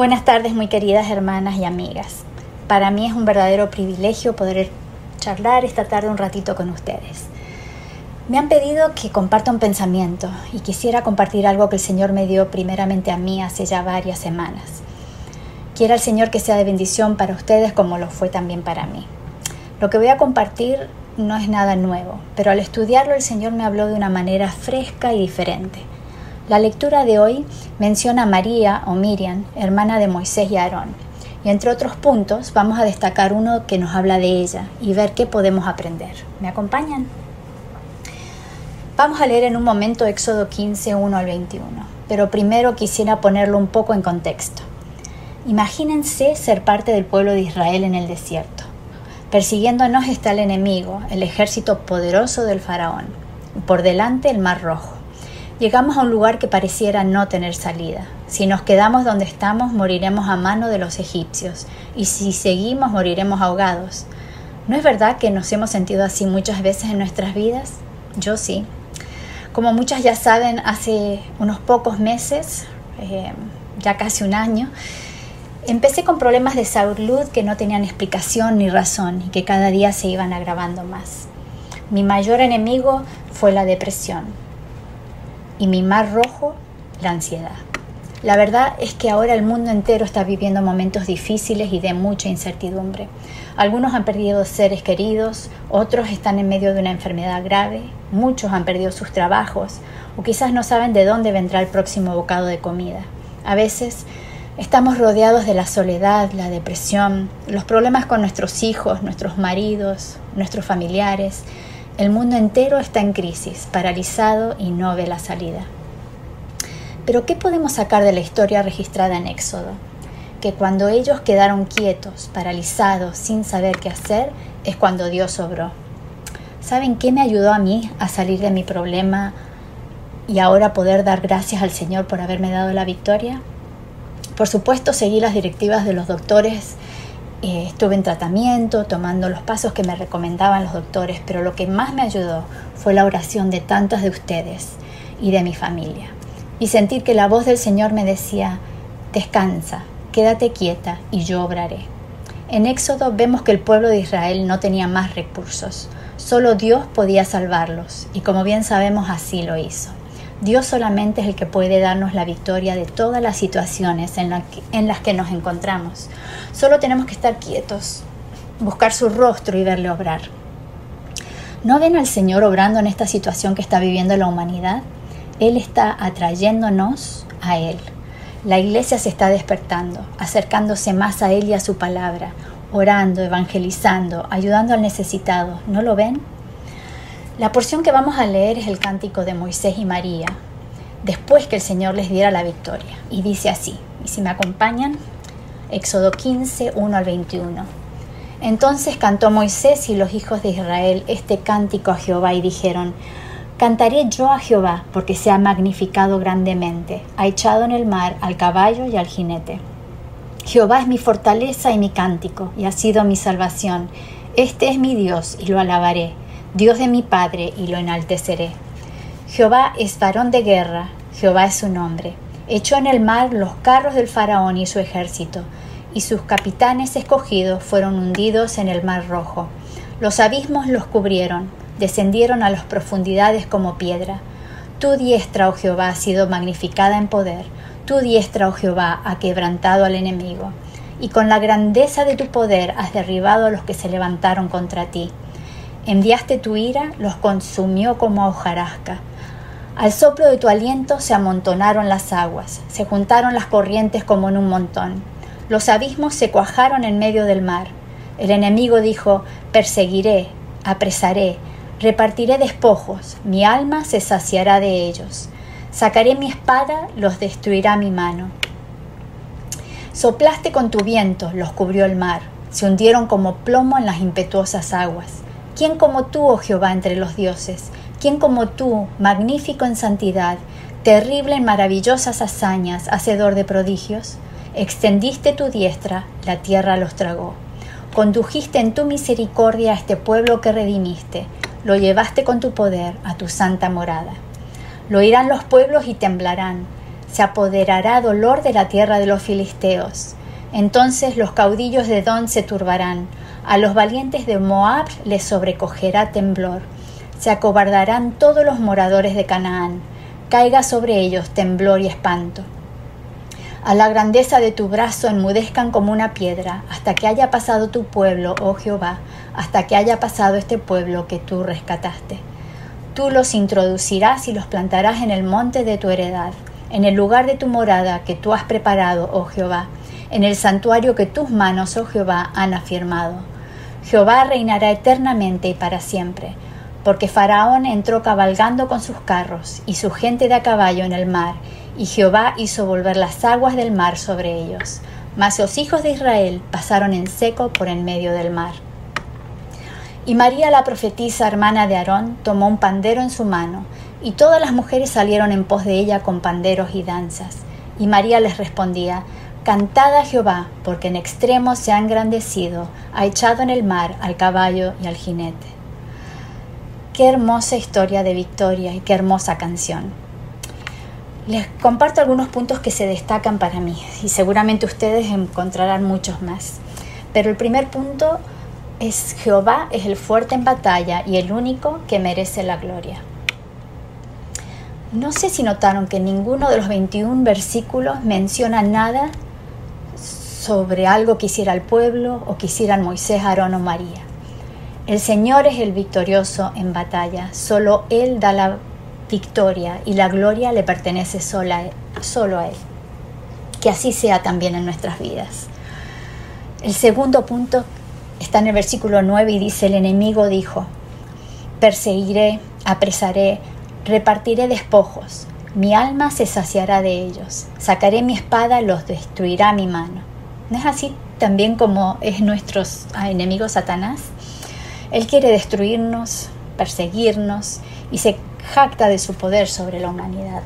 Buenas tardes, muy queridas hermanas y amigas. Para mí es un verdadero privilegio poder charlar esta tarde un ratito con ustedes. Me han pedido que comparta un pensamiento y quisiera compartir algo que el Señor me dio primeramente a mí hace ya varias semanas. Quiera el Señor que sea de bendición para ustedes como lo fue también para mí. Lo que voy a compartir no es nada nuevo, pero al estudiarlo el Señor me habló de una manera fresca y diferente. La lectura de hoy menciona a María o Miriam, hermana de Moisés y Aarón. Y entre otros puntos vamos a destacar uno que nos habla de ella y ver qué podemos aprender. ¿Me acompañan? Vamos a leer en un momento Éxodo 15, 1 al 21, pero primero quisiera ponerlo un poco en contexto. Imagínense ser parte del pueblo de Israel en el desierto. Persiguiéndonos está el enemigo, el ejército poderoso del faraón, y por delante el mar rojo. Llegamos a un lugar que pareciera no tener salida. Si nos quedamos donde estamos, moriremos a mano de los egipcios, y si seguimos, moriremos ahogados. ¿No es verdad que nos hemos sentido así muchas veces en nuestras vidas? Yo sí. Como muchas ya saben, hace unos pocos meses, eh, ya casi un año, empecé con problemas de salud que no tenían explicación ni razón y que cada día se iban agravando más. Mi mayor enemigo fue la depresión y mi mar rojo, la ansiedad. La verdad es que ahora el mundo entero está viviendo momentos difíciles y de mucha incertidumbre. Algunos han perdido seres queridos, otros están en medio de una enfermedad grave, muchos han perdido sus trabajos o quizás no saben de dónde vendrá el próximo bocado de comida. A veces estamos rodeados de la soledad, la depresión, los problemas con nuestros hijos, nuestros maridos, nuestros familiares el mundo entero está en crisis, paralizado y no ve la salida. Pero ¿qué podemos sacar de la historia registrada en Éxodo? Que cuando ellos quedaron quietos, paralizados, sin saber qué hacer, es cuando Dios obró. ¿Saben qué me ayudó a mí a salir de mi problema y ahora poder dar gracias al Señor por haberme dado la victoria? Por supuesto, seguí las directivas de los doctores eh, estuve en tratamiento, tomando los pasos que me recomendaban los doctores, pero lo que más me ayudó fue la oración de tantos de ustedes y de mi familia. Y sentir que la voz del Señor me decía, descansa, quédate quieta y yo obraré. En Éxodo vemos que el pueblo de Israel no tenía más recursos, solo Dios podía salvarlos, y como bien sabemos así lo hizo. Dios solamente es el que puede darnos la victoria de todas las situaciones en, las que nos encontramos. Solo tenemos que estar quietos, buscar su rostro y verle obrar. ¿No ven al Señor obrando en esta situación que está viviendo la humanidad? Él está atrayéndonos a Él. La iglesia se está despertando, acercándose más a Él y a su palabra, orando, evangelizando, ayudando al necesitado. ¿No lo ven? La porción que vamos a leer es el cántico de Moisés y María, después que el Señor les diera la victoria. Y dice así, y si me acompañan, Éxodo 15, 1 al 21. Entonces cantó Moisés y los hijos de Israel este cántico a Jehová y dijeron, Cantaré yo a Jehová porque se ha magnificado grandemente, ha echado en el mar al caballo y al jinete. Jehová es mi fortaleza y mi cántico, y ha sido mi salvación. Este es mi Dios y lo alabaré Dios de mi Padre, y lo enalteceré. Jehová es varón de guerra, Jehová es su nombre. Echó en el mar los carros del faraón y su ejército, y sus capitanes escogidos fueron hundidos en el mar rojo. Los abismos los cubrieron, descendieron a las profundidades como piedra. Tu diestra, oh Jehová, ha sido magnificada en poder, tu diestra, oh Jehová, ha quebrantado al enemigo, y con la grandeza de tu poder has derribado a los que se levantaron contra ti. Enviaste tu ira, los consumió como a hojarasca. Al soplo de tu aliento se amontonaron las aguas, se juntaron las corrientes como en un montón. Los abismos se cuajaron en medio del mar. El enemigo dijo, perseguiré, apresaré, repartiré despojos, mi alma se saciará de ellos. Sacaré mi espada, los destruirá mi mano. Soplaste con tu viento, los cubrió el mar, se hundieron como plomo en las impetuosas aguas. ¿Quién como tú, oh Jehová, entre los dioses? ¿Quién como tú, magnífico en santidad, terrible en maravillosas hazañas, hacedor de prodigios? Extendiste tu diestra, la tierra los tragó. Condujiste en tu misericordia a este pueblo que redimiste, lo llevaste con tu poder a tu santa morada. Lo oirán los pueblos y temblarán, se apoderará dolor de la tierra de los filisteos. Entonces los caudillos de Don se turbarán, a los valientes de Moab les sobrecogerá temblor. Se acobardarán todos los moradores de Canaán, caiga sobre ellos temblor y espanto. A la grandeza de tu brazo enmudezcan como una piedra, hasta que haya pasado tu pueblo, oh Jehová, hasta que haya pasado este pueblo que tú rescataste. Tú los introducirás y los plantarás en el monte de tu heredad, en el lugar de tu morada que tú has preparado, oh Jehová, en el santuario que tus manos, oh Jehová, han afirmado. Jehová reinará eternamente y para siempre, porque Faraón entró cabalgando con sus carros y su gente de a caballo en el mar, y Jehová hizo volver las aguas del mar sobre ellos. Mas los hijos de Israel pasaron en seco por en medio del mar. Y María la profetisa, hermana de Aarón, tomó un pandero en su mano, y todas las mujeres salieron en pos de ella con panderos y danzas. Y María les respondía, Cantad a Jehová, porque en extremo se ha engrandecido, ha echado en el mar al caballo y al jinete. Qué hermosa historia de victoria y qué hermosa canción. Les comparto algunos puntos que se destacan para mí y seguramente ustedes encontrarán muchos más. Pero el primer punto es Jehová es el fuerte en batalla y el único que merece la gloria. No sé si notaron que ninguno de los 21 versículos menciona nada sobre algo que hiciera el pueblo o que hicieran Moisés, Aarón o María. El Señor es el victorioso en batalla, solo Él da la victoria y la gloria le pertenece sola, solo a Él. Que así sea también en nuestras vidas. El segundo punto está en el versículo 9 y dice, el enemigo dijo, perseguiré, apresaré, repartiré despojos, mi alma se saciará de ellos, sacaré mi espada, los destruirá mi mano. ¿No es así también como es nuestro enemigo Satanás? Él quiere destruirnos, perseguirnos y se jacta de su poder sobre la humanidad.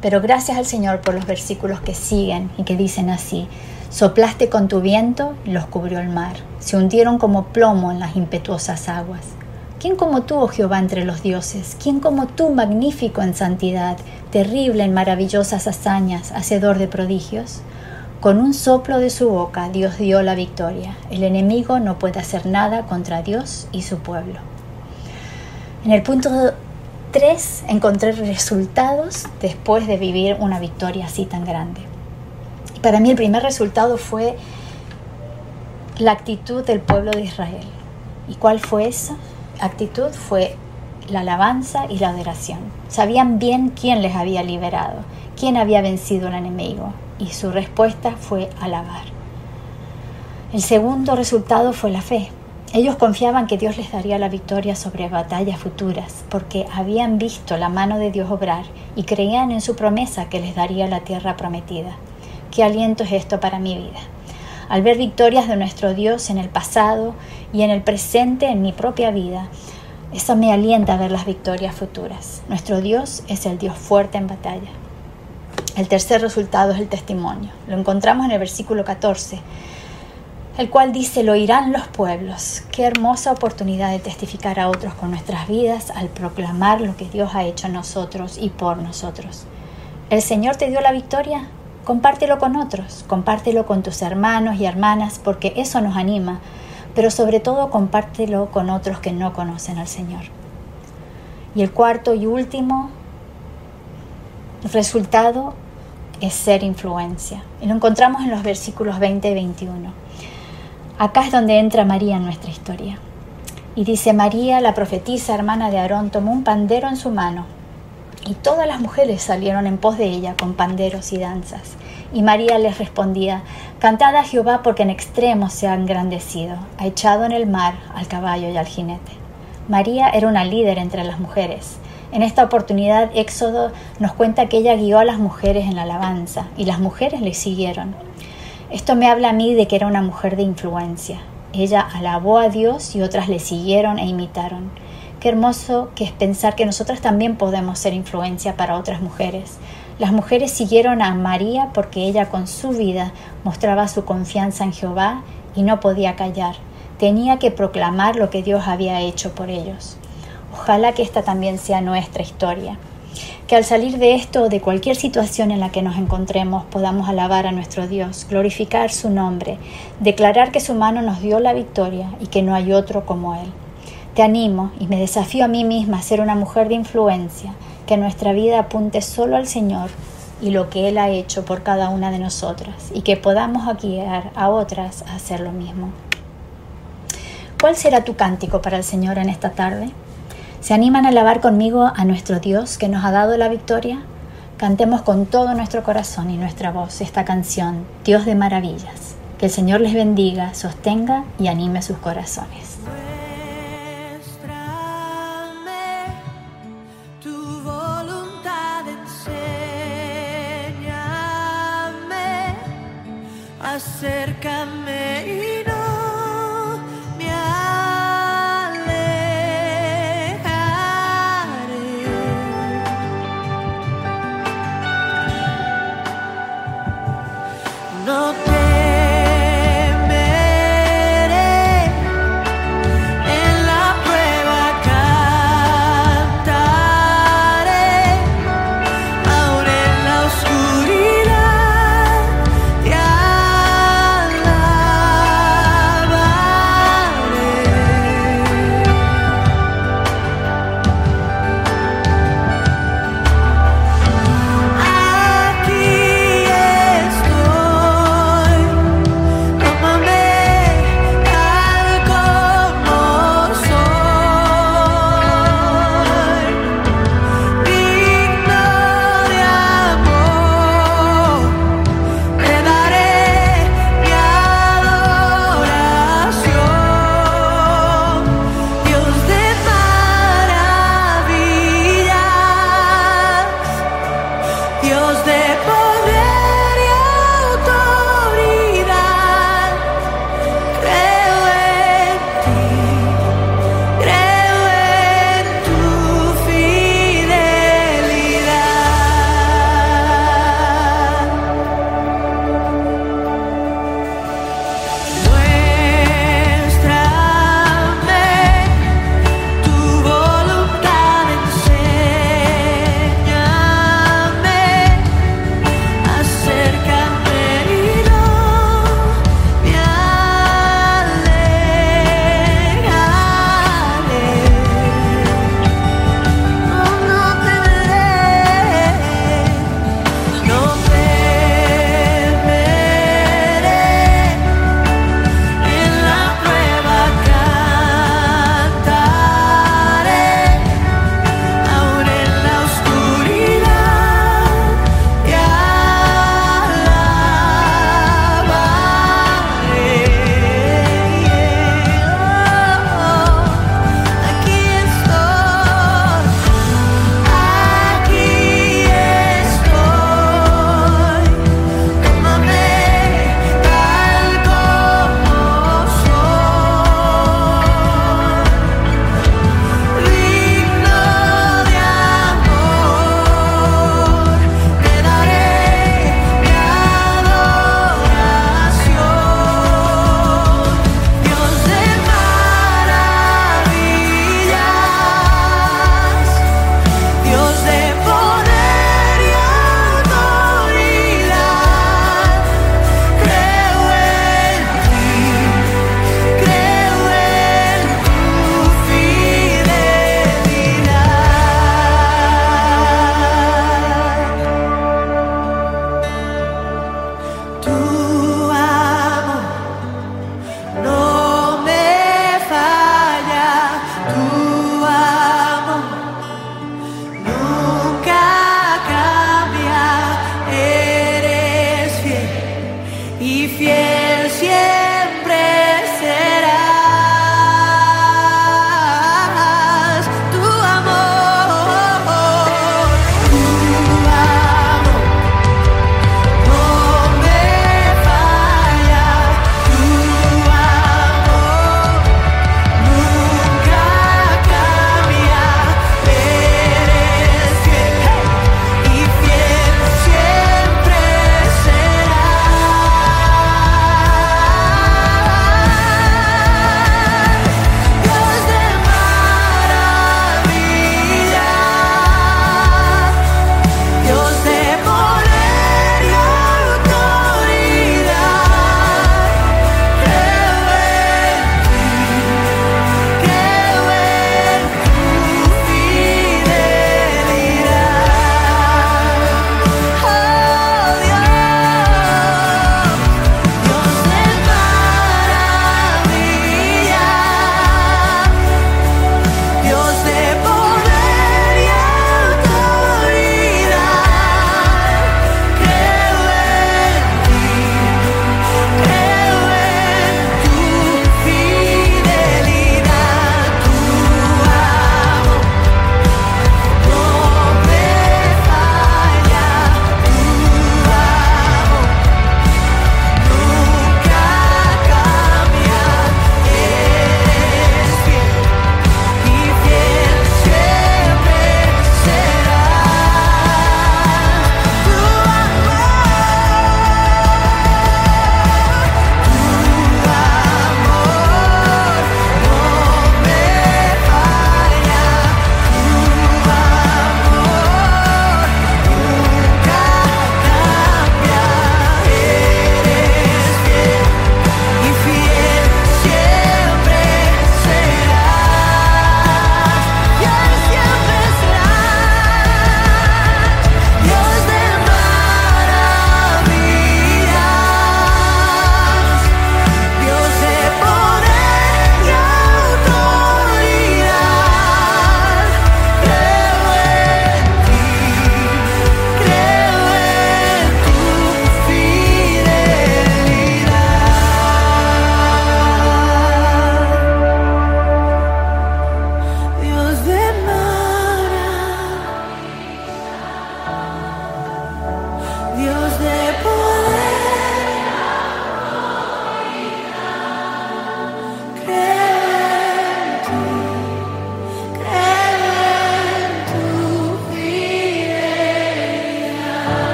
Pero gracias al Señor por los versículos que siguen y que dicen así, soplaste con tu viento y los cubrió el mar, se hundieron como plomo en las impetuosas aguas. ¿Quién como tú, oh Jehová, entre los dioses? ¿Quién como tú, magnífico en santidad, terrible en maravillosas hazañas, hacedor de prodigios? Con un soplo de su boca Dios dio la victoria. El enemigo no puede hacer nada contra Dios y su pueblo. En el punto 3 encontré resultados después de vivir una victoria así tan grande. Para mí el primer resultado fue la actitud del pueblo de Israel. ¿Y cuál fue esa actitud? Fue la alabanza y la adoración. Sabían bien quién les había liberado, quién había vencido al enemigo, y su respuesta fue alabar. El segundo resultado fue la fe. Ellos confiaban que Dios les daría la victoria sobre batallas futuras, porque habían visto la mano de Dios obrar y creían en su promesa que les daría la tierra prometida. ¿Qué aliento es esto para mi vida? Al ver victorias de nuestro Dios en el pasado y en el presente en mi propia vida, eso me alienta a ver las victorias futuras. Nuestro Dios es el Dios fuerte en batalla. El tercer resultado es el testimonio. Lo encontramos en el versículo 14 el cual dice, lo oirán los pueblos. Qué hermosa oportunidad de testificar a otros con nuestras vidas al proclamar lo que Dios ha hecho en nosotros y por nosotros. ¿El Señor te dio la victoria? Compártelo con otros, compártelo con tus hermanos y hermanas porque eso nos anima, pero sobre todo compártelo con otros que no conocen al Señor. Y el cuarto y último resultado es ser influencia. Y lo encontramos en los versículos 20 y 21. Acá es donde entra María en nuestra historia. Y dice María, la profetisa hermana de Aarón, tomó un pandero en su mano, y todas las mujeres salieron en pos de ella con panderos y danzas. Y María les respondía, Cantad a Jehová porque en extremo se ha engrandecido, ha echado en el mar al caballo y al jinete. María era una líder entre las mujeres. En esta oportunidad Éxodo nos cuenta que ella guió a las mujeres en la alabanza y las mujeres le siguieron. Esto me habla a mí de que era una mujer de influencia. Ella alabó a Dios y otras le siguieron e imitaron. Qué hermoso que es pensar que nosotras también podemos ser influencia para otras mujeres. Las mujeres siguieron a María porque ella con su vida mostraba su confianza en Jehová y no podía callar. Tenía que proclamar lo que Dios había hecho por ellos. Ojalá que esta también sea nuestra historia Que al salir de esto o de cualquier situación en la que nos encontremos podamos alabar a nuestro Dios, glorificar su nombre, declarar que su mano nos dio la victoria y que no hay otro como Él. Te animo y me desafío a mí misma a ser una mujer de influencia, que nuestra vida apunte solo al Señor y lo que Él ha hecho por cada una de nosotras y que podamos guiar a otras a hacer lo mismo. ¿Cuál será tu cántico para el Señor en esta tarde? ¿Se animan a alabar conmigo a nuestro Dios que nos ha dado la victoria? Cantemos con todo nuestro corazón y nuestra voz esta canción, Dios de maravillas. Que el Señor les bendiga, sostenga y anime sus corazones.